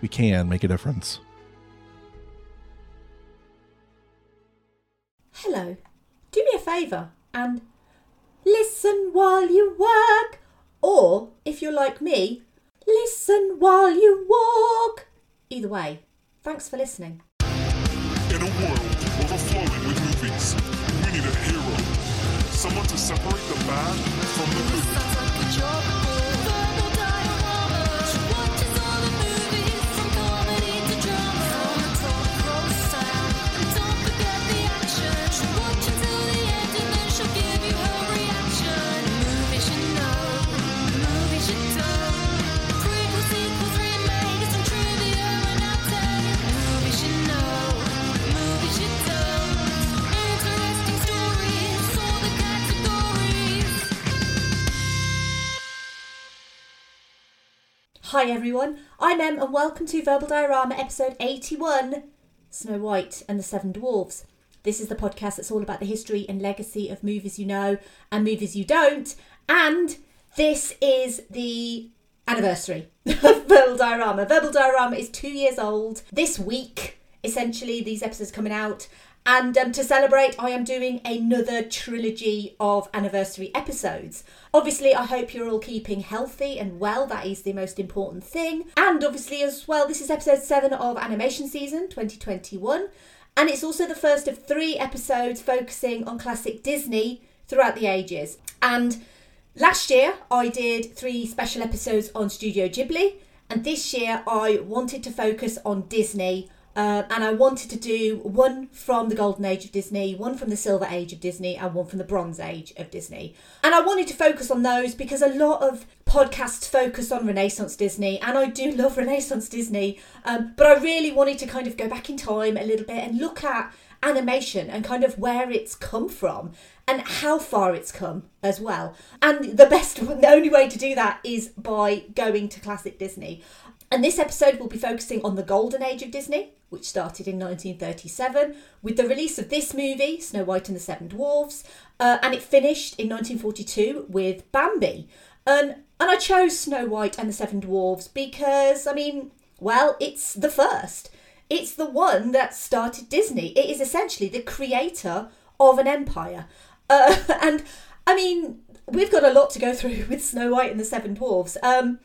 we can make a difference. Hello. Do me a favour and listen while you work. Or, if you're like me, listen while you walk. Either way, thanks for listening. In a world overflowing with movies, we need a hero. Someone to separate the bad from the good. Hi everyone, I'm Em and welcome to Verbal Diorama episode 81 Snow White and the Seven Dwarfs. This is the podcast that's all about the history and legacy of movies you know and movies you don't. And this is the anniversary of Verbal Diorama. Verbal Diorama is two years old this week. Essentially, these episodes coming out. And um, to celebrate, I am doing another trilogy of anniversary episodes. Obviously, I hope you're all keeping healthy and well. That is the most important thing. And obviously, as well, this is episode 7 of Animation Season 2021. And it's also the first of three episodes focusing on classic Disney throughout the ages. And last year, I did three special episodes on Studio Ghibli. And this year, I wanted to focus on Disney uh, and I wanted to do one from the golden age of Disney, one from the silver age of Disney, and one from the bronze age of Disney. And I wanted to focus on those because a lot of podcasts focus on Renaissance Disney, and I do love Renaissance Disney. Um, but I really wanted to kind of go back in time a little bit and look at animation and kind of where it's come from and how far it's come as well. And the best, the only way to do that is by going to classic Disney. And this episode will be focusing on the golden age of Disney, which started in 1937 with the release of this movie, Snow White and the Seven Dwarfs, uh, and it finished in 1942 with Bambi. Um, and I chose Snow White and the Seven Dwarfs because, I mean, well, it's the first. It's the one that started Disney. It is essentially the creator of an empire. Uh, and, I mean, we've got a lot to go through with Snow White and the Seven Dwarfs. Um,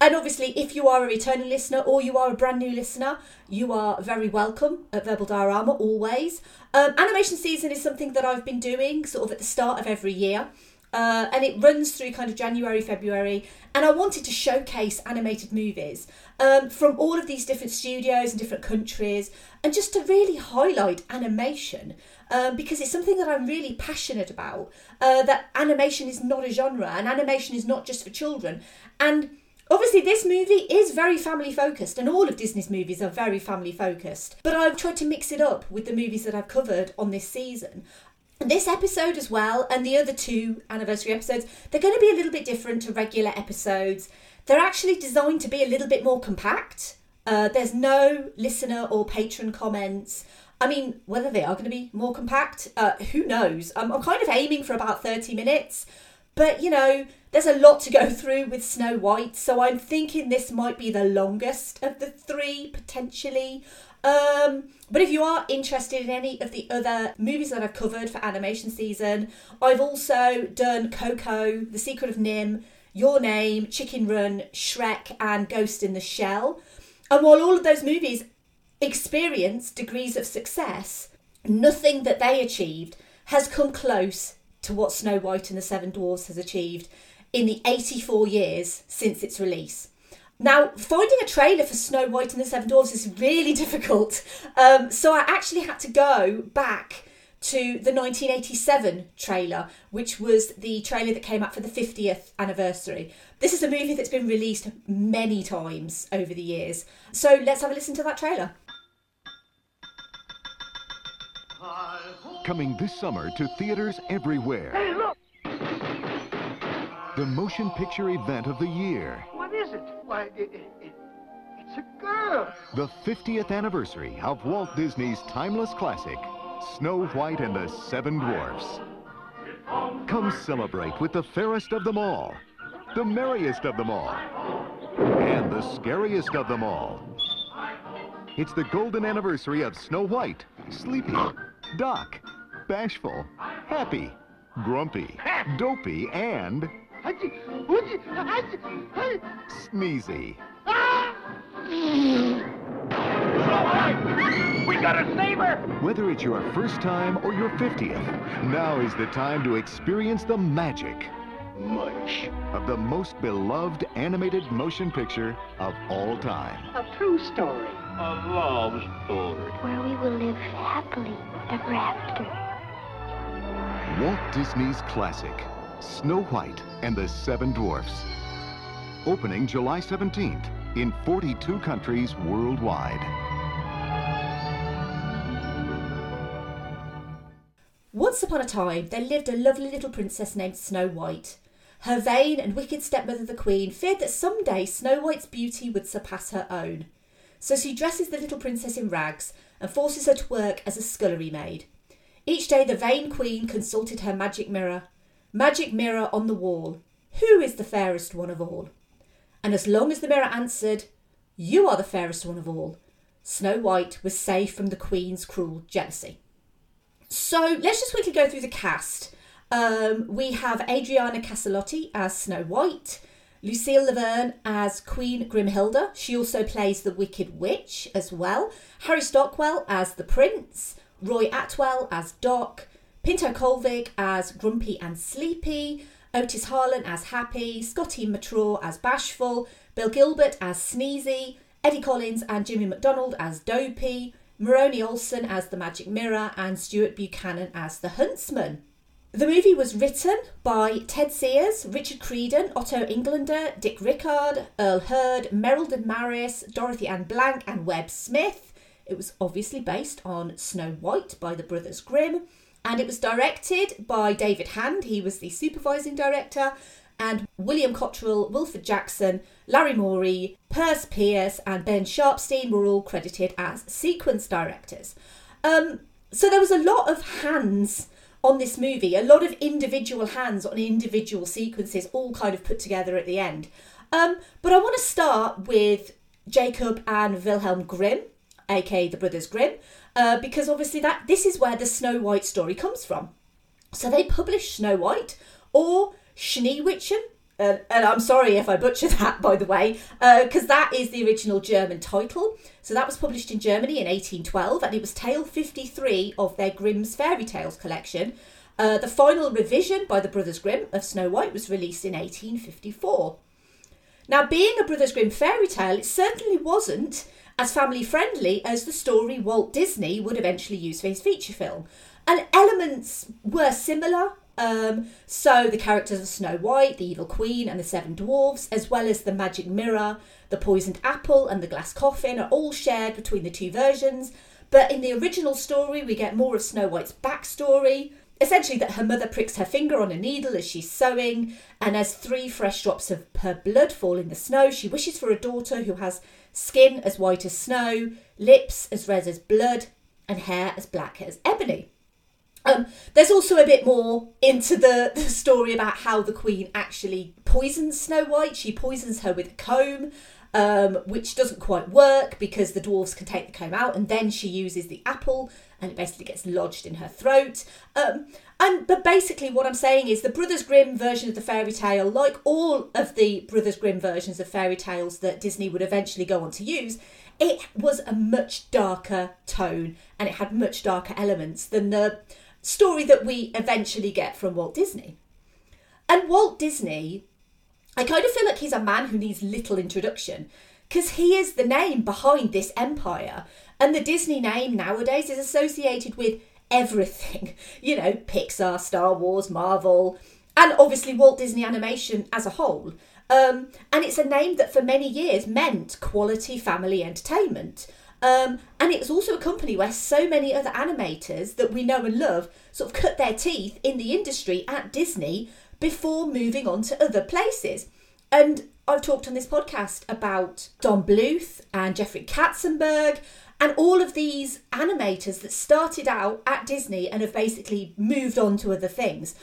and obviously, if you are a returning listener or you are a brand new listener, you are very welcome at Verbal Diorama always. Um, animation season is something that I've been doing sort of at the start of every year. Uh, and it runs through kind of January, February. And I wanted to showcase animated movies um, from all of these different studios and different countries, and just to really highlight animation um, because it's something that I'm really passionate about. Uh, that animation is not a genre, and animation is not just for children. And Obviously, this movie is very family focused, and all of Disney's movies are very family focused. But I've tried to mix it up with the movies that I've covered on this season. This episode as well, and the other two anniversary episodes, they're going to be a little bit different to regular episodes. They're actually designed to be a little bit more compact. Uh, there's no listener or patron comments. I mean, whether they are going to be more compact, uh, who knows? I'm kind of aiming for about 30 minutes, but you know, there's a lot to go through with Snow White, so I'm thinking this might be the longest of the three potentially. Um, but if you are interested in any of the other movies that I've covered for animation season, I've also done Coco, The Secret of NIMH, Your Name, Chicken Run, Shrek, and Ghost in the Shell. And while all of those movies experience, degrees of success, nothing that they achieved has come close to what Snow White and the Seven Dwarfs has achieved in the 84 years since its release. Now, finding a trailer for Snow White and the Seven Dwarfs is really difficult. Um, so I actually had to go back to the 1987 trailer, which was the trailer that came out for the 50th anniversary. This is a movie that's been released many times over the years. So let's have a listen to that trailer. Coming this summer to theaters everywhere. Hey, look! The motion picture event of the year. What is it? Why, it, it, it, it's a girl. The 50th anniversary of Walt Disney's timeless classic, Snow White and the Seven Dwarfs. Come celebrate with the fairest of them all, the merriest of them all, and the scariest of them all. It's the golden anniversary of Snow White, Sleepy, Doc, Bashful, Happy, Grumpy, Dopey, and Hachi, hoochie, hachi, hey. Sneezy. We gotta save her! Whether it's your first time or your 50th, now is the time to experience the magic Mush. of the most beloved animated motion picture of all time. A true story. A love story. where we will live happily ever after. Walt Disney's classic, Snow White and the Seven Dwarfs. Opening July 17th in 42 countries worldwide. Once upon a time, there lived a lovely little princess named Snow White. Her vain and wicked stepmother, the Queen, feared that someday Snow White's beauty would surpass her own. So she dresses the little princess in rags and forces her to work as a scullery maid. Each day, the vain Queen consulted her magic mirror. Magic mirror on the wall, who is the fairest one of all? And as long as the mirror answered, You are the fairest one of all, Snow White was safe from the Queen's cruel jealousy. So let's just quickly go through the cast. Um, we have Adriana Caselotti as Snow White, Lucille Laverne as Queen Grimhilda. She also plays the Wicked Witch as well. Harry Stockwell as the Prince, Roy Atwell as Doc, Pinto Colvig as Grumpy and Sleepy, Otis Harlan as Happy, Scotty Mattraw as Bashful, Bill Gilbert as Sneezy, Eddie Collins and Jimmy McDonald as Dopey, Moroni Olsen as the Magic Mirror, and Stuart Buchanan as the Huntsman. The movie was written by Ted Sears, Richard Creedon, Otto Englander, Dick Rickard, Earl Hurd, Merrill Maris, Dorothy Ann Blank, and Webb Smith. It was obviously based on Snow White by the Brothers Grimm, and it was directed by David Hand. He was the supervising director, and William Cottrell, Wilfred Jackson, Larry Morey, Perce Pierce, and Ben Sharpsteen were all credited as sequence directors. Um, so there was a lot of hands on this movie, a lot of individual hands on individual sequences, all kind of put together at the end. Um, but I want to start with Jacob and Wilhelm Grimm, aka the Brothers Grimm, uh, because obviously that this is where the Snow White story comes from. So they published Snow White or Schneewittchen. Uh, and I'm sorry if I butcher that, by the way, because that is the original German title. So that was published in Germany in 1812, and it was tale 53 of their Grimm's Fairy Tales collection. Uh, the final revision by the Brothers Grimm of Snow White was released in 1854. Now, being a Brothers Grimm fairy tale, it certainly wasn't as family friendly as the story Walt Disney would eventually use for his feature film. And elements were similar. Um, so the characters of Snow White, the Evil Queen, and the Seven Dwarfs, as well as the magic mirror, the poisoned apple, and the glass coffin, are all shared between the two versions. But in the original story, we get more of Snow White's backstory. Essentially, that her mother pricks her finger on a needle as she's sewing, and as three fresh drops of her blood fall in the snow, she wishes for a daughter who has skin as white as snow, lips as red as blood, and hair as black as ebony. Um, there's also a bit more into the, the story about how the queen actually poisons Snow White. She poisons her with a comb, um, which doesn't quite work because the dwarves can take the comb out, and then she uses the apple, and it basically gets lodged in her throat. Um, and but basically, what I'm saying is the Brothers Grimm version of the fairy tale, like all of the Brothers Grimm versions of fairy tales that Disney would eventually go on to use, it was a much darker tone and it had much darker elements than the story that we eventually get from Walt Disney. And Walt Disney, I kind of feel like he's a man who needs little introduction because he is the name behind this empire. And the Disney name nowadays is associated with everything you know, Pixar, Star Wars, Marvel, and obviously Walt Disney Animation as a whole. Um, and it's a name that for many years meant quality family entertainment. Um, and it's also a company where so many other animators that we know and love sort of cut their teeth in the industry at Disney before moving on to other places. And I've talked on this podcast about Don Bluth and Jeffrey Katzenberg and all of these animators that started out at Disney and have basically moved on to other things.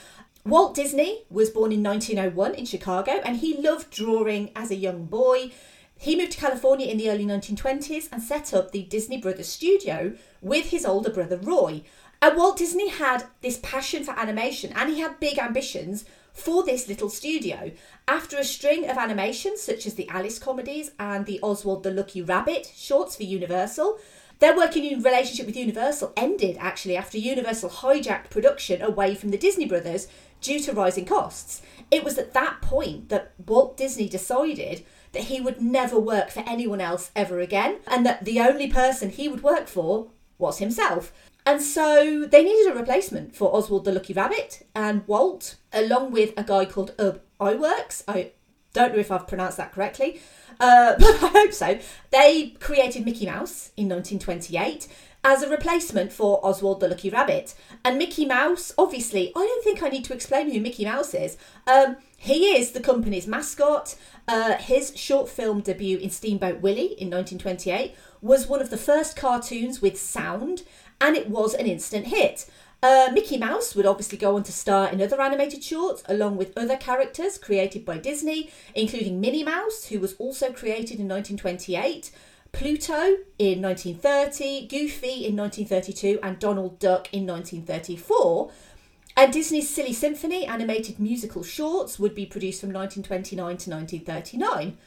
Walt Disney was born in 1901 in Chicago and he loved drawing as a young boy. He moved to California in the early 1920s and set up the Disney Brothers studio with his older brother Roy. And Walt Disney had this passion for animation and he had big ambitions for this little studio. After a string of animations such as the Alice comedies and the Oswald the Lucky Rabbit shorts for Universal, their working in relationship with Universal ended actually after Universal hijacked production away from the Disney brothers due to rising costs. It was at that point that Walt Disney decided that he would never work for anyone else ever again and that the only person he would work for was himself. And so they needed a replacement for Oswald the Lucky Rabbit, and Walt, along with a guy called Ub Iwerks, I don't know if I've pronounced that correctly, uh, but I hope so. They created Mickey Mouse in 1928 as a replacement for Oswald the Lucky Rabbit. And Mickey Mouse, obviously, I don't think I need to explain who Mickey Mouse is. Um, he is the company's mascot. Uh, his short film debut in Steamboat Willie in 1928 was one of the first cartoons with sound and it was an instant hit. Uh, Mickey Mouse would obviously go on to star in other animated shorts along with other characters created by Disney, including Minnie Mouse, who was also created in 1928, Pluto in 1930, Goofy in 1932, and Donald Duck in 1934. And Disney's Silly Symphony animated musical shorts would be produced from 1929 to 1939.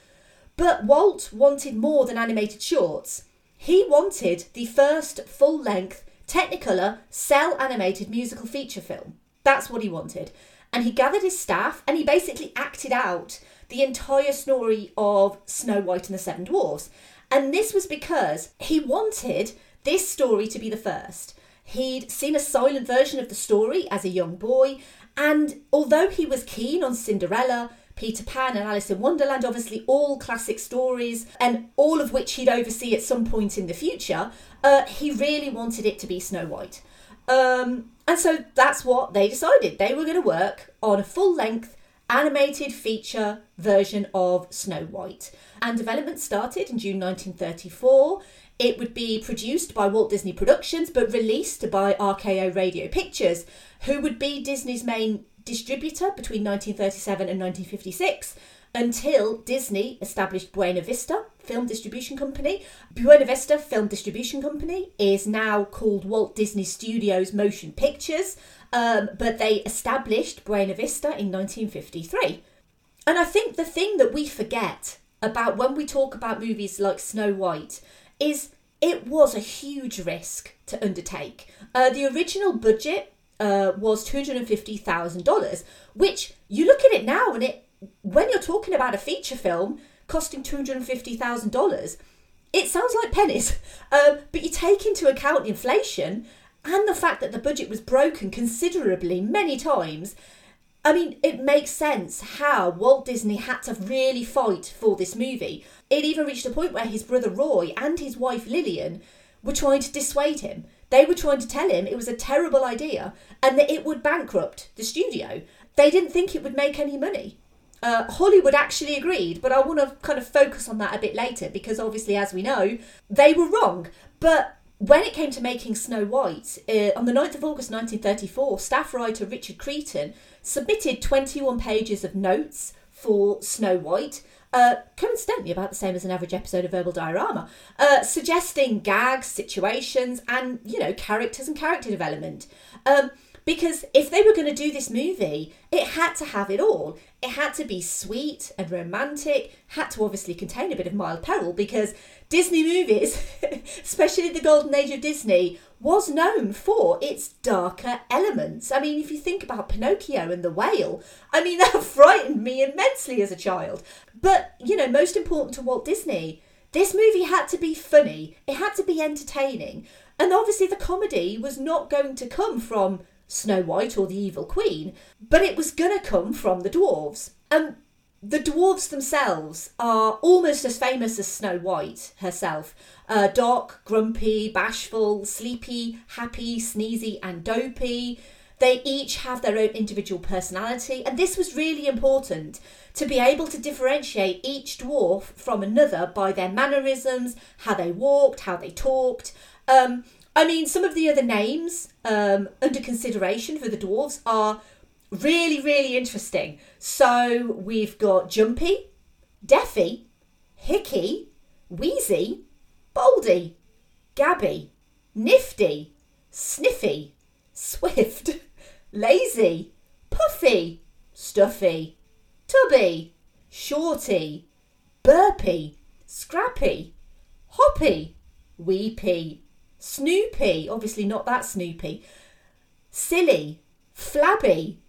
But Walt wanted more than animated shorts. He wanted the first full length Technicolor cel animated musical feature film. That's what he wanted. And he gathered his staff and he basically acted out the entire story of Snow White and the Seven Dwarfs. And this was because he wanted this story to be the first. He'd seen a silent version of the story as a young boy, and although he was keen on Cinderella, Peter Pan and Alice in Wonderland, obviously all classic stories, and all of which he'd oversee at some point in the future, uh, he really wanted it to be Snow White. Um, and so that's what they decided. They were going to work on a full length animated feature version of Snow White. And development started in June 1934. It would be produced by Walt Disney Productions but released by RKO Radio Pictures, who would be Disney's main distributor between 1937 and 1956 until Disney established Buena Vista Film Distribution Company. Buena Vista Film Distribution Company is now called Walt Disney Studios Motion Pictures, um, but they established Buena Vista in 1953. And I think the thing that we forget about when we talk about movies like Snow White is it was a huge risk to undertake. Uh, the original budget uh, was $250,000, which you look at it now and it when you're talking about a feature film costing $250,000, it sounds like pennies. Um, but you take into account inflation and the fact that the budget was broken considerably many times. I mean, it makes sense how Walt Disney had to really fight for this movie. It even reached a point where his brother Roy and his wife Lillian were trying to dissuade him. They were trying to tell him it was a terrible idea and that it would bankrupt the studio. They didn't think it would make any money. Uh, Hollywood actually agreed, but I want to kind of focus on that a bit later because obviously, as we know, they were wrong. But when it came to making Snow White, uh, on the 9th of August 1934, staff writer Richard Creedon submitted 21 pages of notes for Snow White, uh, coincidentally about the same as an average episode of Verbal Diorama, uh, suggesting gags, situations, and, you know, characters and character development. Um, Because if they were going to do this movie, it had to have it all. It had to be sweet and romantic, had to obviously contain a bit of mild peril because Disney movies, especially the golden age of Disney, was known for its darker elements. I mean, if you think about Pinocchio and the whale, I mean, that frightened me immensely as a child. But, you know, most important to Walt Disney, this movie had to be funny, it had to be entertaining. And obviously, the comedy was not going to come from Snow White or the Evil Queen, but it was going to come from the dwarves. And the dwarves themselves are almost as famous as Snow White herself. Uh, doc, grumpy, bashful, sleepy, happy, sneezy, and dopey. They each have their own individual personality, and this was really important to be able to differentiate each dwarf from another by their mannerisms, how they walked, how they talked. Um, I mean, some of the other names um, under consideration for the dwarves are really, really interesting. So we've got Jumpy, Deafy, Hickey, Wheezy, Baldy, Gabby, Nifty, Sniffy, Swift, Lazy, Puffy, Stuffy, Tubby, Shorty, Burpy, Scrappy, Hoppy, Weepy, Snoopy, obviously not that Snoopy, Silly, Flabby,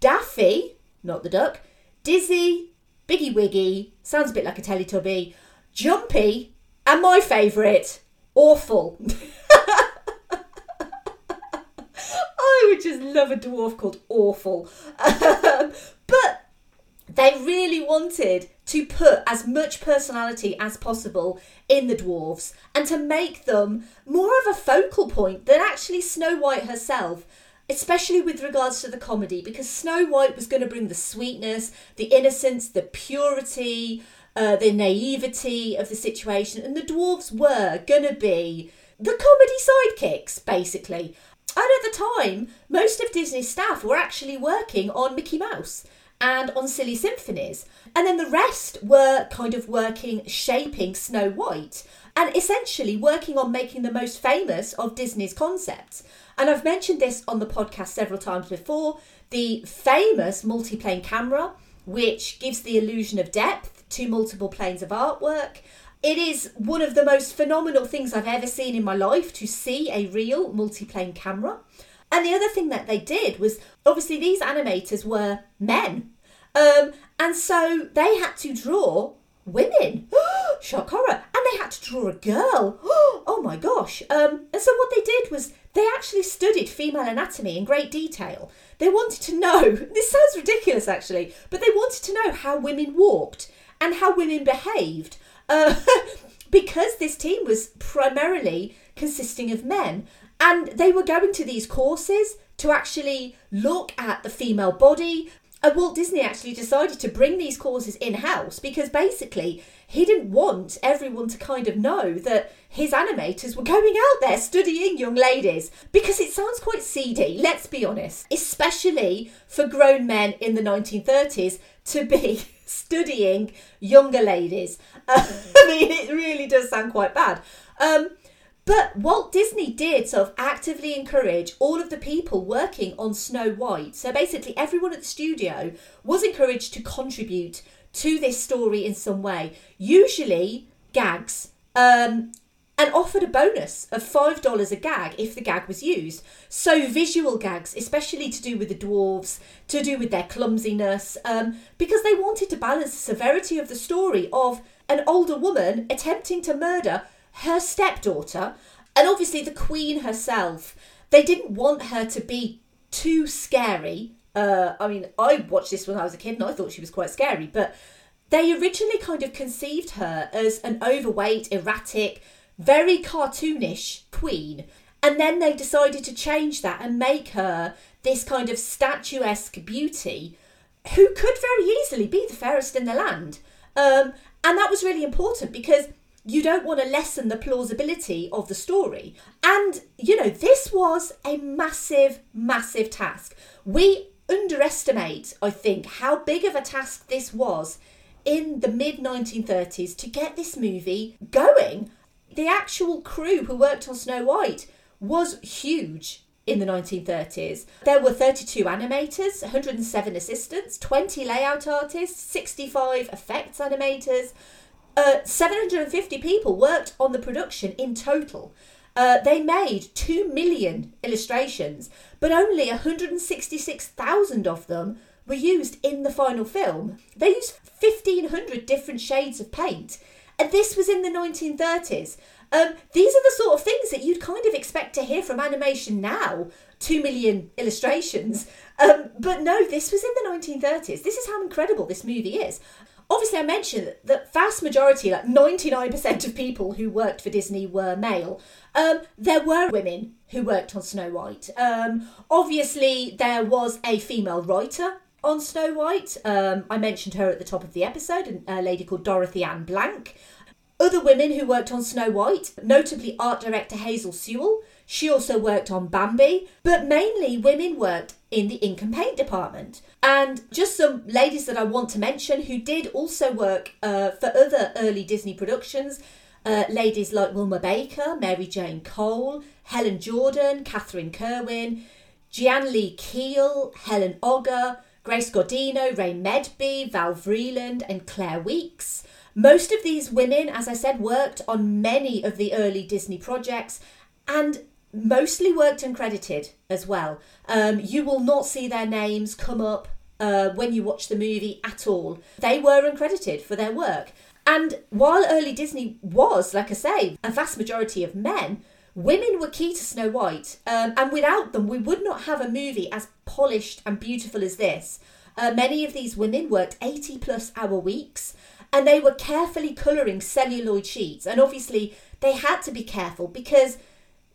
Daffy, not the duck, Dizzy, Biggy Wiggy, sounds a bit like a Teletubby, Jumpy, and my favourite, Awful. I would just love a dwarf called Awful. Um, They really wanted to put as much personality as possible in the dwarves and to make them more of a focal point than actually Snow White herself especially with regards to the comedy, because Snow White was going to bring the sweetness, the innocence, the purity, uh, the naivety of the situation, and the dwarves were going to be the comedy sidekicks, basically. And at the time, most of Disney's staff were actually working on Mickey Mouse and on Silly Symphonies. And then the rest were kind of working, shaping Snow White, and essentially working on making the most famous of Disney's concepts. And I've mentioned this on the podcast several times before the famous multi-plane camera, which gives the illusion of depth to multiple planes of artwork. It is one of the most phenomenal things I've ever seen in my life to see a real multi-plane camera. And the other thing that they did was obviously these animators were men. Um, and so they had to draw women. Shock horror. And they had to draw a girl. Oh my gosh. Um, and so what they did was they actually studied female anatomy in great detail. They wanted to know, this sounds ridiculous actually, but they wanted to know how women walked and how women behaved. Uh, because this team was primarily consisting of men. And they were going to these courses to actually look at the female body. And Walt Disney actually decided to bring these courses in house because basically he didn't want everyone to kind of know that his animators were going out there studying young ladies because it sounds quite seedy, let's be honest, especially for grown men in the 1930s to be studying younger ladies. I mean, it really does sound quite bad. Um, but Walt Disney did sort of actively encourage all of the people working on Snow White. So basically, everyone at the studio was encouraged to contribute to this story in some way, usually gags, um, and offered a bonus of $5 a gag if the gag was used. So, visual gags, especially to do with the dwarves, to do with their clumsiness, um, because they wanted to balance the severity of the story of an older woman attempting to murder her stepdaughter, and obviously the queen herself. They didn't want her to be too scary uh, I mean, I watched this when I was a kid and I thought she was quite scary, but they originally kind of conceived her as an overweight, erratic, very cartoonish queen. And then they decided to change that and make her this kind of statuesque beauty who could very easily be the fairest in the land. Um, and that was really important because you don't want to lessen the plausibility of the story. And, you know, this was a massive, massive task. We underestimate, I think, how big of a task this was in the mid 1930s to get this movie going. The actual crew who worked on Snow White was huge. in the 1930s. There were 32 animators, 107 assistants, 20 layout artists, 65 effects animators. Uh, 750 people worked on the production in total. Uh, they made 2 million illustrations, but only 166,000 of them were used in the final film. They used 1,500 different shades of paint, and this was in the 1930s. Um, these are the sort of things that you'd kind of expect to hear from animation now. Two million illustrations. Um, but no, this was in the 1930s. This is how incredible this movie is. Obviously, I mentioned that the vast majority, like 99% of people who worked for Disney were male. Um, there were women who worked on Snow White. Um, obviously, there was a female writer on Snow White. Um, I mentioned her at the top of the episode, a lady called Dorothy Ann Blank. Other women who worked on Snow White, notably art director Hazel Sewell, she also worked on Bambi, but mainly women worked in the ink and paint department. And just some ladies that I want to mention who did also work uh, for other early Disney productions. Uh, ladies like Wilma Baker, Mary Jane Cole, Helen Jordan, Catherine Kerwin, Lee Keel, Helen Ogger, Grace Godino, Rae Medby, Val Vreeland, and Claire Weeks. Most of these women, as I said, worked on many of the early Disney projects and mostly worked uncredited as well. Um, you will not see their names come up uh, when you watch the movie at all. They were uncredited for their work. And while early Disney was, like I say, a vast majority of men, women were key to Snow White. Um, and without them, we would not have a movie as polished and beautiful as this. Uh, many of these women worked 80 plus hour weeks and they were carefully colouring celluloid sheets. And obviously, they had to be careful because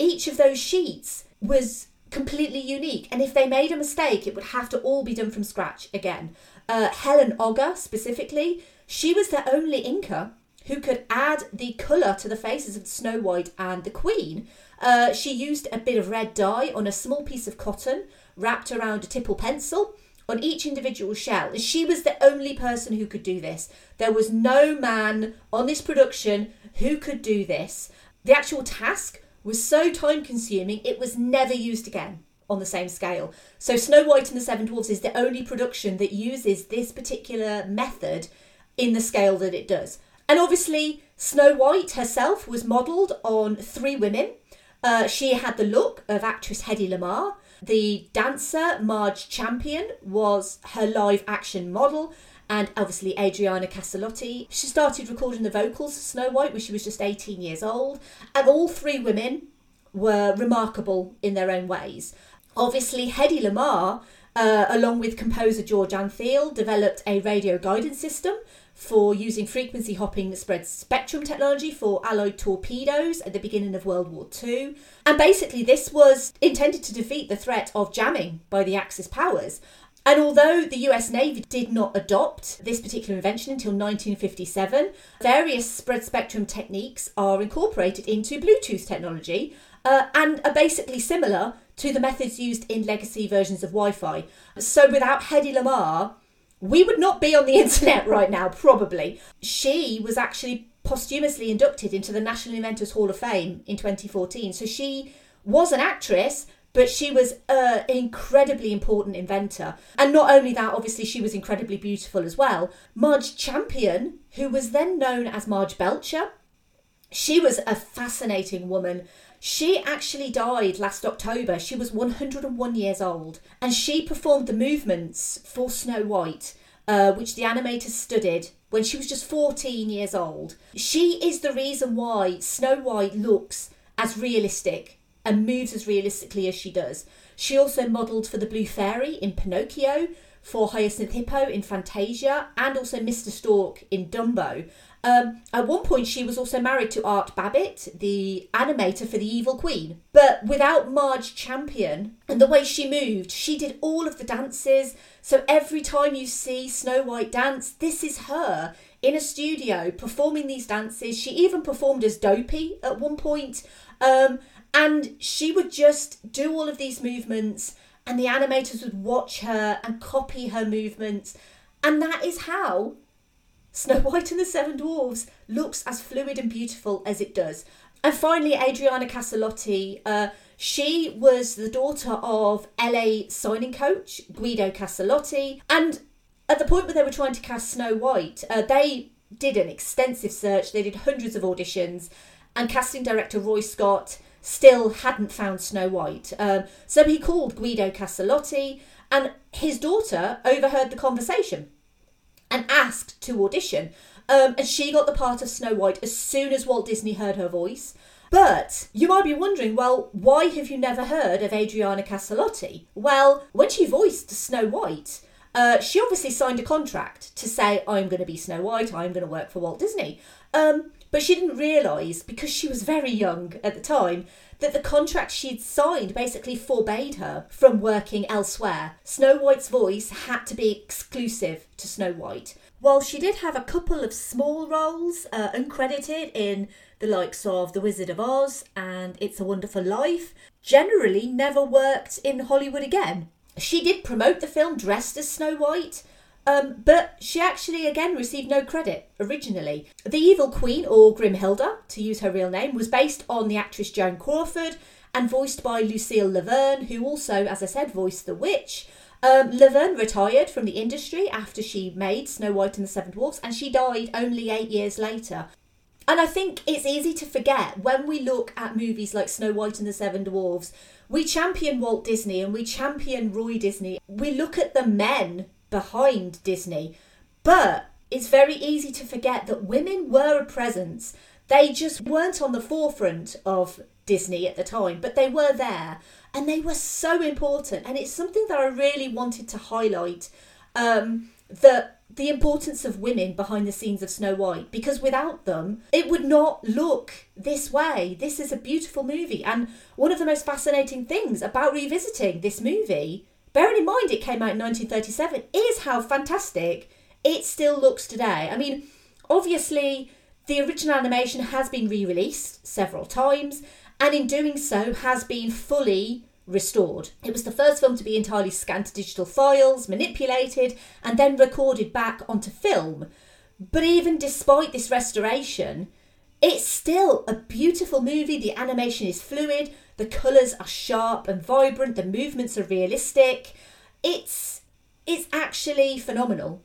each of those sheets was completely unique. And if they made a mistake, it would have to all be done from scratch again. Uh, Helen Ogger, specifically, she was the only inker who could add the colour to the faces of Snow White and the Queen. Uh, she used a bit of red dye on a small piece of cotton wrapped around a tipple pencil on each individual shell. And she was the only person who could do this. There was no man on this production who could do this. The actual task was so time consuming, it was never used again on the same scale. So, Snow White and the Seven Dwarfs is the only production that uses this particular method in the scale that it does. And obviously, Snow White herself was modelled on three women. Uh, she had the look of actress Hedy Lamarr. The dancer Marge Champion was her live action model, and obviously Adriana Caselotti. She started recording the vocals of Snow White when she was just 18 years old, and all three women were remarkable in their own ways. Obviously, Hedy Lamarr, uh, along with composer George Antheil, developed a radio guidance system for using frequency hopping spread spectrum technology for Allied torpedoes at the beginning of World War II. And basically, this was intended to defeat the threat of jamming by the Axis powers. And although the US Navy did not adopt this particular invention until 1957, various spread spectrum techniques are incorporated into Bluetooth technology uh, and are basically similar to the methods used in legacy versions of Wi Fi. So without Hedy Lamarr, we would not be on the internet right now, probably. She was actually posthumously inducted into the National Inventors Hall of Fame in 2014. So she was an actress, but she was an incredibly important inventor. And not only that, obviously, she was incredibly beautiful as well. Marge Champion, who was then known as Marge Belcher, she was a fascinating woman. She actually died last October. She was 101 years old and she performed the movements for Snow White, uh, which the animators studied when she was just 14 years old. She is the reason why Snow White looks as realistic and moves as realistically as she does. She also modelled for the Blue Fairy in Pinocchio, for Hyacinth Hippo in Fantasia, and also Mr. Stork in Dumbo. Um, at one point, she was also married to Art Babbitt, the animator for The Evil Queen. But without Marge Champion and the way she moved, she did all of the dances. So every time you see Snow White dance, this is her in a studio performing these dances. She even performed as Dopey at one point. Um, and she would just do all of these movements, and the animators would watch her and copy her movements. And that is how Snow White and the Seven Dwarfs looks as fluid and beautiful as it does. And finally, Adriana Caselotti, uh, She was the daughter of LA signing coach Guido Castellotti, and at the point where they were trying to cast Snow White, uh, they did an extensive search. They did hundreds of auditions, and casting director Roy Scott still hadn't found Snow White. Um, so he called Guido Castellotti, and his daughter overheard the conversation and asked to audition. Um, and she got the part of Snow White as soon as Walt Disney heard her voice. But you might be wondering, well, why have you never heard of Adriana Castellotti? Well, when she voiced Snow White, uh, she obviously signed a contract to say, I'm going to be Snow White, I'm going to work for Walt Disney. Um, but she didn't realise, because she was very young at the time, that the contract she'd signed basically forbade her from working elsewhere. Snow White's voice had to be exclusive to Snow White. While she did have a couple of small roles, uh, uncredited in the likes of The Wizard of Oz and It's a Wonderful Life, generally never worked in Hollywood again. She did promote the film dressed as Snow White, um, but she actually again received no credit originally. The Evil Queen, or Grimhilda, to use her real name, was based on the actress Joan Crawford and voiced by Lucille Laverne, who also, as I said, voiced the witch. Um, Laverne retired from the industry after she made Snow White and the Seven Dwarfs, and she died only eight years later. And I think it's easy to forget when we look at movies like Snow White and the Seven Dwarfs, we champion Walt Disney and we champion Roy Disney. We look at the men behind Disney, but it's very easy to forget that women were a presence. They just weren't on the forefront of Disney at the time, but they were there and they were so important. And it's something that I really wanted to highlight um, that the importance of women behind the scenes of Snow White because without them, it would not look this way. This is a beautiful movie, and one of the most fascinating things about revisiting this movie, bearing in mind it came out in 1937, is how fantastic it still looks today. I mean, obviously, the original animation has been re released several times, and in doing so, has been fully restored. It was the first film to be entirely scanned to digital files, manipulated, and then recorded back onto film. But even despite this restoration, it's still a beautiful movie. The animation is fluid, the colours are sharp and vibrant, the movements are realistic. It's it's actually phenomenal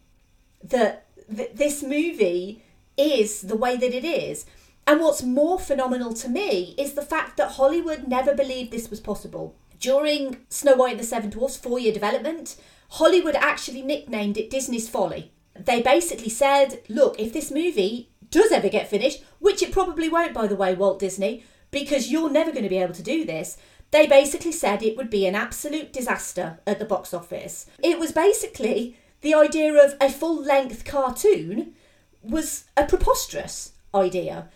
that th- this movie is the way that it is. And what's more phenomenal to me is the fact that Hollywood never believed this was possible. During Snow White and the Seven Dwarfs four year development, Hollywood actually nicknamed it Disney's Folly. They basically said, look, if this movie does ever get finished, which it probably won't, by the way, Walt Disney, because you're never going to be able to do this, they basically said it would be an absolute disaster at the box office. It was basically the idea of a full length cartoon was a preposterous idea.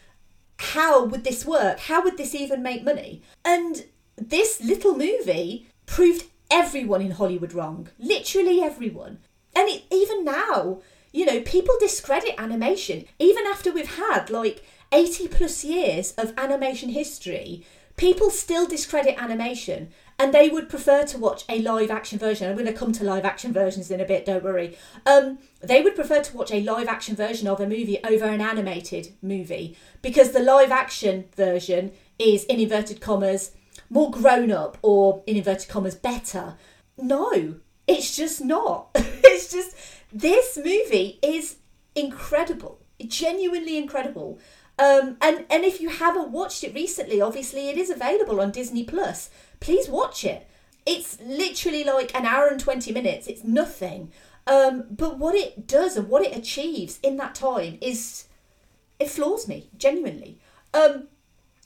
How would this work? How would this even make money? And this little movie proved everyone in Hollywood wrong. Literally everyone. And it, even now, you know, people discredit animation. Even after we've had like 80 plus years of animation history, people still discredit animation and they would prefer to watch a live action version. I'm going to come to live action versions in a bit, don't worry. Um, they would prefer to watch a live action version of a movie over an animated movie because the live action version is, in inverted commas, more grown up or in inverted commas better. No, it's just not. it's just this movie is incredible, genuinely incredible. Um, and and if you haven't watched it recently, obviously it is available on Disney Plus. Please watch it. It's literally like an hour and twenty minutes. It's nothing. Um, but what it does and what it achieves in that time is it floors me genuinely. Um,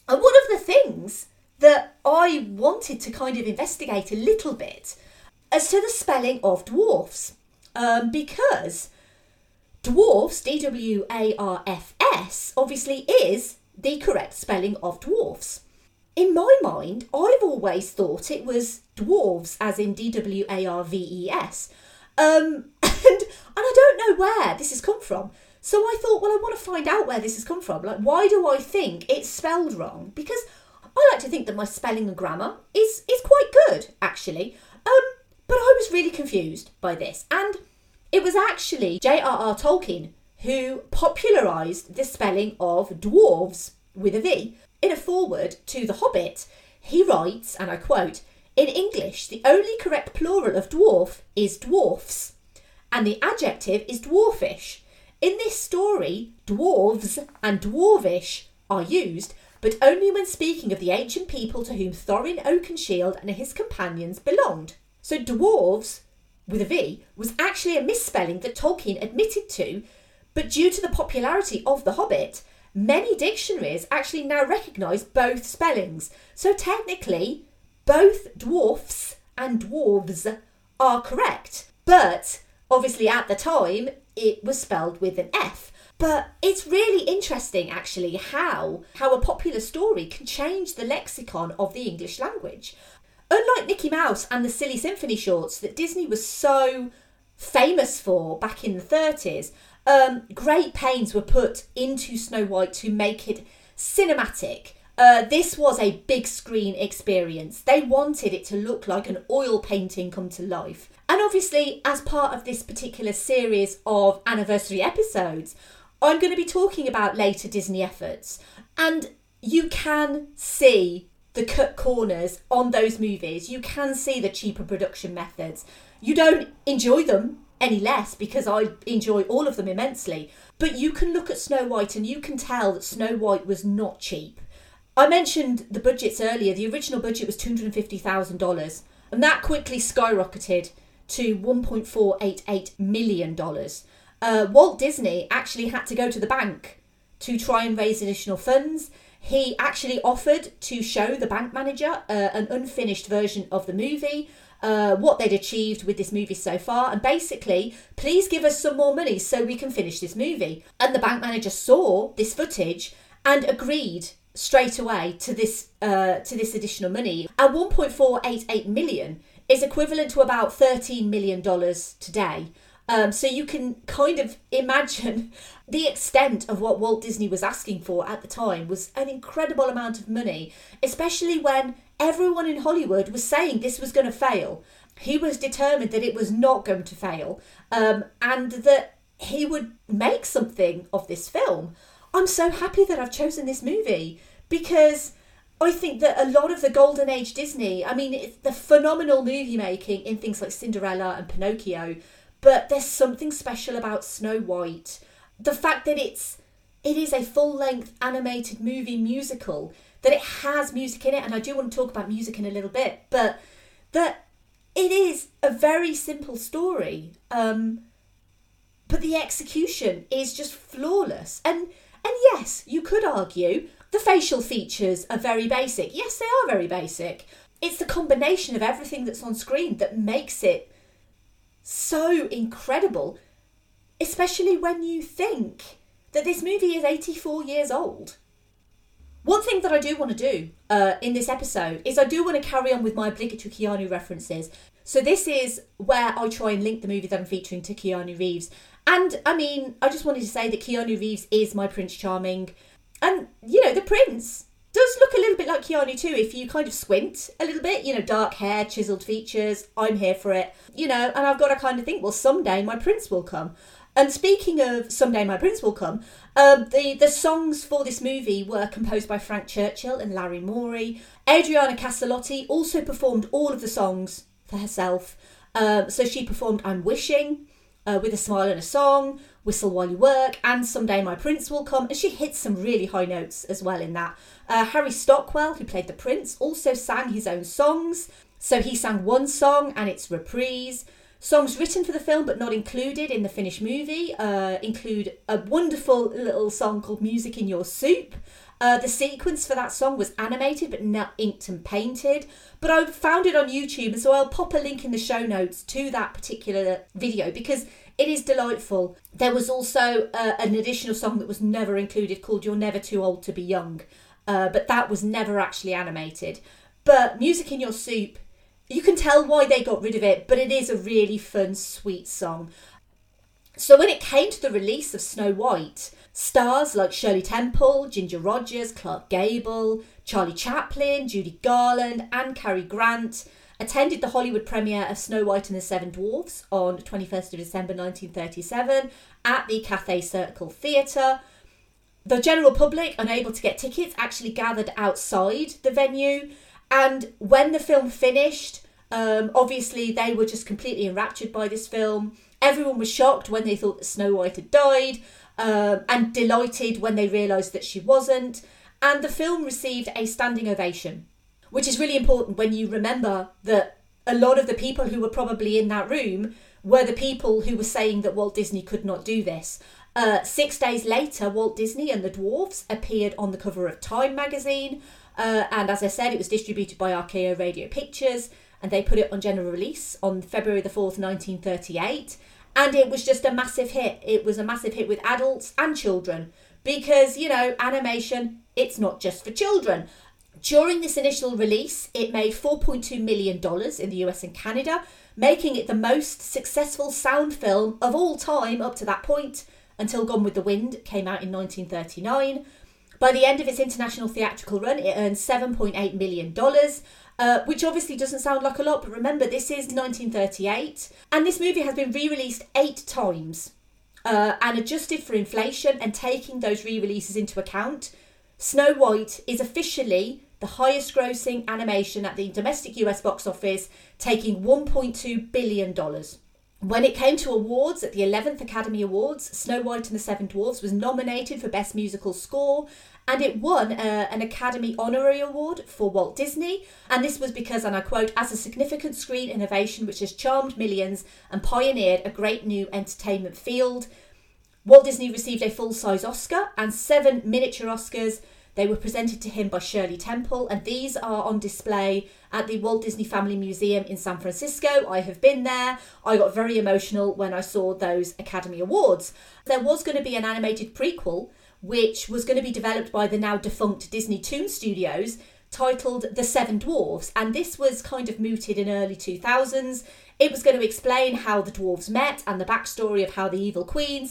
and one of the things that I wanted to kind of investigate a little bit as to the spelling of dwarfs. Um, because dwarfs, D W A R F S, obviously is the correct spelling of dwarfs. In my mind, I've always thought it was dwarves, as in D W A R V E S. Um, and, and I don't know where this has come from. So I thought, well, I want to find out where this has come from. Like, why do I think it's spelled wrong? Because I like to think that my spelling and grammar is is quite good, actually. Um, but I was really confused by this, and it was actually J.R.R. Tolkien who popularised the spelling of dwarves with a V. In a foreword to The Hobbit, He writes, and I quote, In English, the only correct plural of dwarf is dwarfs, and the adjective is dwarfish. In this story, dwarves and dwarvish are used, but only when speaking of the ancient people to whom Thorin Oakenshield and his companions belonged. So dwarves, with a V, was actually a misspelling that Tolkien admitted to, but due to the popularity of The Hobbit, many dictionaries actually now recognise both spellings. So technically, both dwarfs and dwarves are correct. But obviously, at the time, it was spelled with an F. But it's really interesting, actually, how how a popular story can change the lexicon of the English language. Unlike Mickey Mouse and the Silly Symphony shorts that Disney was so famous for back in the 30s, um, great pains were put into Snow White to make it cinematic. Uh, this was a big screen experience. They wanted it to look like an oil painting come to life. And obviously, as part of this particular series of anniversary episodes, I'm going to be talking about later Disney efforts. And you can see the cut corners on those movies. You can see the cheaper production methods. You don't enjoy them any less because I enjoy all of them immensely. But you can look at Snow White and you can tell that Snow White was not cheap. I mentioned the budgets earlier. The original budget was $250,000 and that quickly skyrocketed to $1.488 million. Uh, Walt Disney actually had to go to the bank to try and raise additional funds. He actually offered to show the bank manager uh, an unfinished version of the movie, uh, what they'd achieved with this movie so far, and basically, please give us some more money so we can finish this movie. And the bank manager saw this footage and agreed straight away to this uh, to this additional money. And 1.488 million is equivalent to about 13 million dollars today. Um, so you can kind of imagine the extent of what Walt Disney was asking for at the time was an incredible amount of money, especially when everyone in Hollywood was saying this was going to fail. He was determined that it was not going to fail um, and that he would make something of this film. I'm so happy that I've chosen this movie because I think that a lot of the golden age Disney, I mean, the phenomenal movie making in things like Cinderella and Pinocchio, but there's something special about Snow White. The fact that it's it is a full length animated movie musical, that it has music in it, and I do want to talk about music in a little bit, but that it is a very simple story. Um, but the execution is just flawless. And and yes, you could argue the facial features are very basic. Yes, they are very basic. It's the combination of everything that's on screen that makes it so incredible, especially when you think that this movie is 84 years old. One thing that I do want to do uh, in this episode is I do want to carry on with my obligatory Keanu references. So this is where I try and link the movie that I'm featuring to Keanu Reeves. And I mean, I just wanted to say that Keanu Reeves is my Prince Charming. And, you know, the Prince does look a little bit like Keanu too if you kind of squint a little bit, you know, dark hair, chiseled features. I'm here for it, you know, and I've got to kind of think, well, someday my prince will come. And speaking of someday my prince will come, um, the the songs for this movie were composed by Frank Churchill and Larry Morey. Adriana Caselotti also performed all of the songs for herself. Um, so she performed "I'm Wishing," uh, with a smile and a song, Whistle While You Work, and Someday My Prince Will Come. And she hits some really high notes as well in that. Uh, Harry Stockwell, who played the Prince, also sang his own songs. So he sang one song and its reprise. Songs written for the film but not included in the finished movie uh, include a wonderful little song called Music in Your Soup. Uh, the sequence for that song was animated but not inked and painted. But I found it on YouTube, and so I'll pop a link in the show notes to that particular video because it is delightful. There was also uh, an additional song that was never included called You're Never Too Old to Be Young, uh, but that was never actually animated. But Music in Your Soup you can tell why they got rid of it, but it is a really fun, sweet song. So when it came to the release of Snow White, stars like Shirley Temple, Ginger Rogers, Clark Gable, Charlie Chaplin, Judy Garland, and Cary Grant attended the Hollywood premiere of Snow White and the Seven Dwarfs on 21st of December 1937 at the Cathay Circle Theatre. The general public, unable to get tickets, actually gathered outside the venue And when the film finished, um, obviously they were just completely enraptured by this film. Everyone was shocked when they thought that Snow White had died, um, and delighted when they realised that she wasn't. And the film received a standing ovation, which is really important when you remember that a lot of the people who were probably in that room were the people who were saying that Walt Disney could not do this. Uh, six days later, Walt Disney and the Dwarfs appeared on the cover of Time magazine. Uh, and as I said, it was distributed by RKO Radio Pictures and they put it on general release on February the 4th, 1938. And it was just a massive hit. It was a massive hit with adults and children because, you know, animation, it's not just for children. During this initial release, it made $4.2 million in the US and Canada, making it the most successful sound film of all time up to that point until Gone with the Wind came out in 1939. By the end of its international theatrical run, it earned $7.8 million, uh, which obviously doesn't sound like a lot, but remember, this is 1938, and this movie has been re released eight times. Uh, and adjusted for inflation and taking those re releases into account, Snow White is officially the highest grossing animation at the domestic US box office, taking $1.2 billion. When it came to awards at the 11th Academy Awards, Snow White and the Seven Dwarfs was nominated for Best Musical Score and it won uh, an Academy Honorary Award for Walt Disney. And this was because, and I quote, as a significant screen innovation which has charmed millions and pioneered a great new entertainment field. Walt Disney received a full size Oscar and seven miniature Oscars. They were presented to him by Shirley Temple, and these are on display at the Walt Disney Family Museum in San Francisco. I have been there. I got very emotional when I saw those Academy Awards. There was going to be an animated prequel which was going to be developed by the now defunct Disney Toon Studios, titled The Seven Dwarfs, and this was kind of mooted in early 2000s. It was going to explain how the dwarves met and the backstory of how the evil queen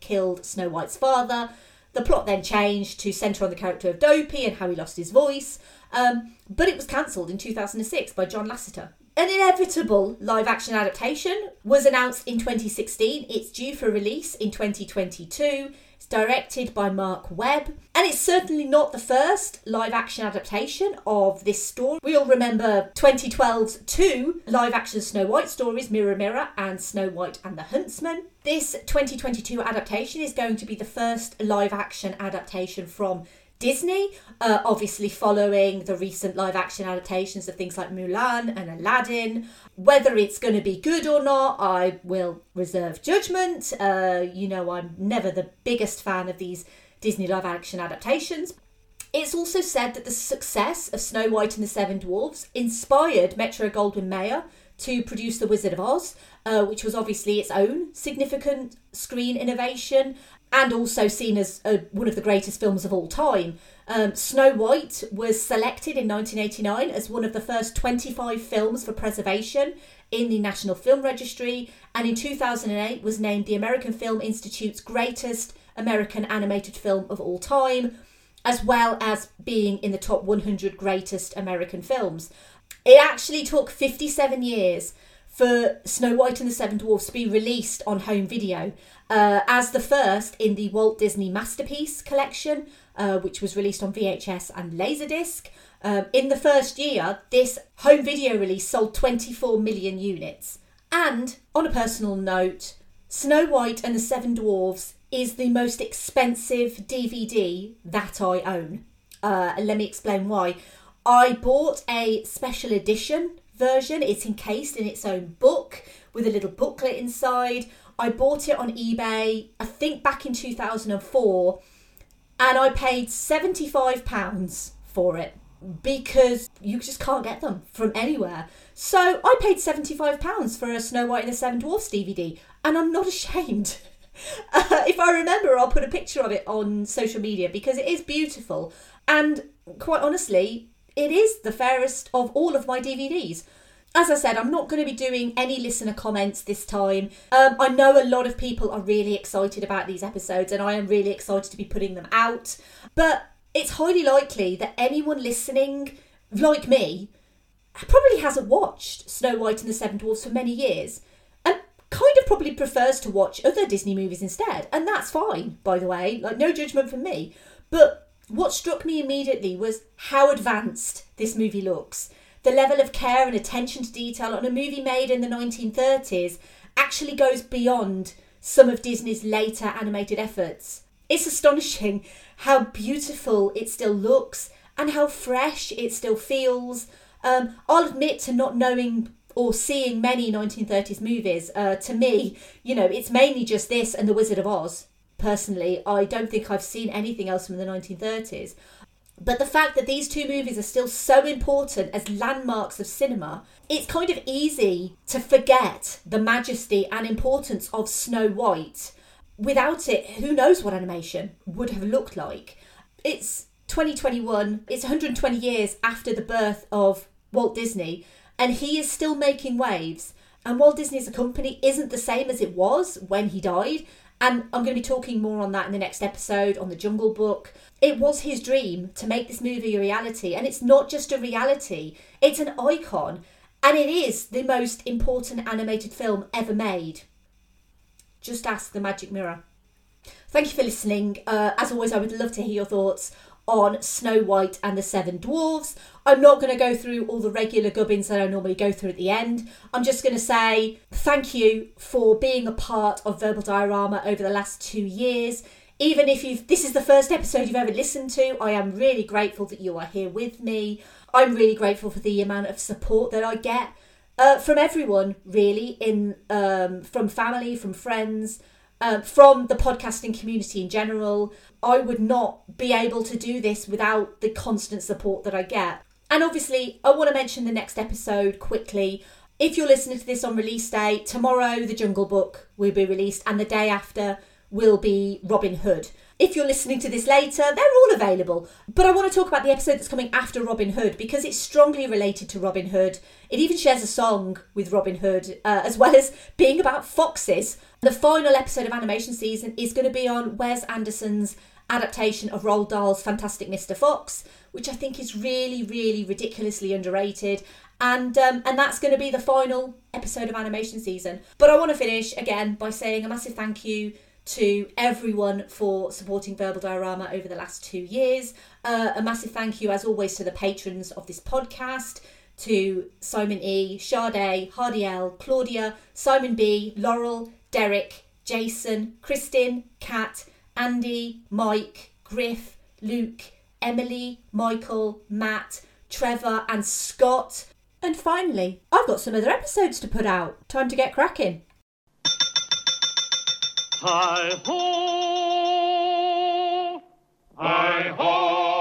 killed Snow White's father. The plot then changed to centre on the character of Dopey and how he lost his voice, um, but it was cancelled in 2006 by John Lasseter. An inevitable live action adaptation was announced in 2016. It's due for release in 2022. It's directed by Marc Webb, and it's certainly not the first live action adaptation of this story. We all remember 2012's two live action Snow White stories, Mirror Mirror and Snow White and the Huntsman. This 2022 adaptation is going to be the first live action adaptation from Disney, uh, obviously following the recent live action adaptations of things like Mulan and Aladdin. Whether it's going to be good or not, I will reserve judgment. Uh, you know, I'm never the biggest fan of these Disney live action adaptations. It's also said that the success of Snow White and the Seven Dwarfs inspired Metro Goldwyn Mayer to produce The Wizard of Oz, uh, which was obviously its own significant screen innovation and also seen as uh, one of the greatest films of all time. Um, Snow White was selected in 1989 as one of the first 25 films for preservation in the National Film Registry, and in 2008 was named the American Film Institute's greatest American animated film of all time, as well as being in the top 100 greatest American films. It actually took 57 years for Snow White and the Seven Dwarfs to be released on home video uh, as the first in the Walt Disney Masterpiece collection, uh, which was released on VHS and Laserdisc. Um, in the first year, this home video release sold 24 million units. And on a personal note, Snow White and the Seven Dwarfs is the most expensive DVD that I own. Uh, and let me explain why. I bought a special edition version. It's encased in its own book with a little booklet inside. I bought it on eBay, I think back in 2004, and I paid £75 for it because you just can't get them from anywhere. So I paid £75 for a Snow White and the Seven Dwarfs DVD, and I'm not ashamed. Uh, if I remember, I'll put a picture of it on social media because it is beautiful. And quite honestly, it is the fairest of all of my DVDs. As I said, I'm not going to be doing any listener comments this time. Um, I know a lot of people are really excited about these episodes, and I am really excited to be putting them out. But it's highly likely that anyone listening, like me, probably hasn't watched Snow White and the Seven Dwarfs for many years and kind of probably prefers to watch other Disney movies instead. And that's fine, by the way, like no judgment from me. But What struck me immediately was how advanced this movie looks. The level of care and attention to detail on a movie made in the 1930s actually goes beyond some of Disney's later animated efforts. It's astonishing how beautiful it still looks and how fresh it still feels. Um, I'll admit to not knowing or seeing many 1930s movies. Uh, to me, you know, it's mainly just this and The Wizard of Oz. Personally, I don't think I've seen anything else from the 1930s. But the fact that these two movies are still so important as landmarks of cinema, it's kind of easy to forget the majesty and importance of Snow White. Without it, who knows what animation would have looked like. It's 2021, it's 120 years after the birth of Walt Disney, and he is still making waves. And Walt Disney as a company isn't the same as it was when he died. And I'm going to be talking more on that in the next episode on the Jungle Book. It was his dream to make this movie a reality, and it's not just a reality, it's an icon, and it is the most important animated film ever made. Just ask the Magic Mirror. Thank you for listening. Uh, as always, I would love to hear your thoughts on Snow White and the Seven Dwarfs. I'm not going to go through all the regular gubbins that I normally go through at the end. I'm just going to say thank you for being a part of Verbal Diorama over the last two years. Even if you've this is the first episode you've ever listened to, I am really grateful that you are here with me. I'm really grateful for the amount of support that I get uh, from everyone, really, in um, from family, from friends, uh, from the podcasting community in general. I would not be able to do this without the constant support that I get. And obviously, I want to mention the next episode quickly. If you're listening to this on release day, tomorrow the Jungle Book will be released, and the day after will be Robin Hood. If you're listening to this later, they're all available. But I want to talk about the episode that's coming after Robin Hood because it's strongly related to Robin Hood. It even shares a song with Robin Hood, uh, as well as being about foxes. The final episode of animation season is going to be on Wes Anderson's adaptation of Roald Dahl's Fantastic Mr. Fox, which I think is really, really ridiculously underrated. And um, and that's going to be the final episode of animation season. But I want to finish again by saying a massive thank you to everyone for supporting Verbal Diorama over the last two years. Uh, a massive thank you, as always, to the patrons of this podcast. To Simon E, Sade, Hardy L, Claudia, Simon B, Laurel, Derek, Jason, Kristin, Kat, Andy, Mike, Griff, Luke, Emily, Michael, Matt, Trevor, and Scott. And finally, I've got some other episodes to put out. Time to get cracking. Hi ho! Hi ho!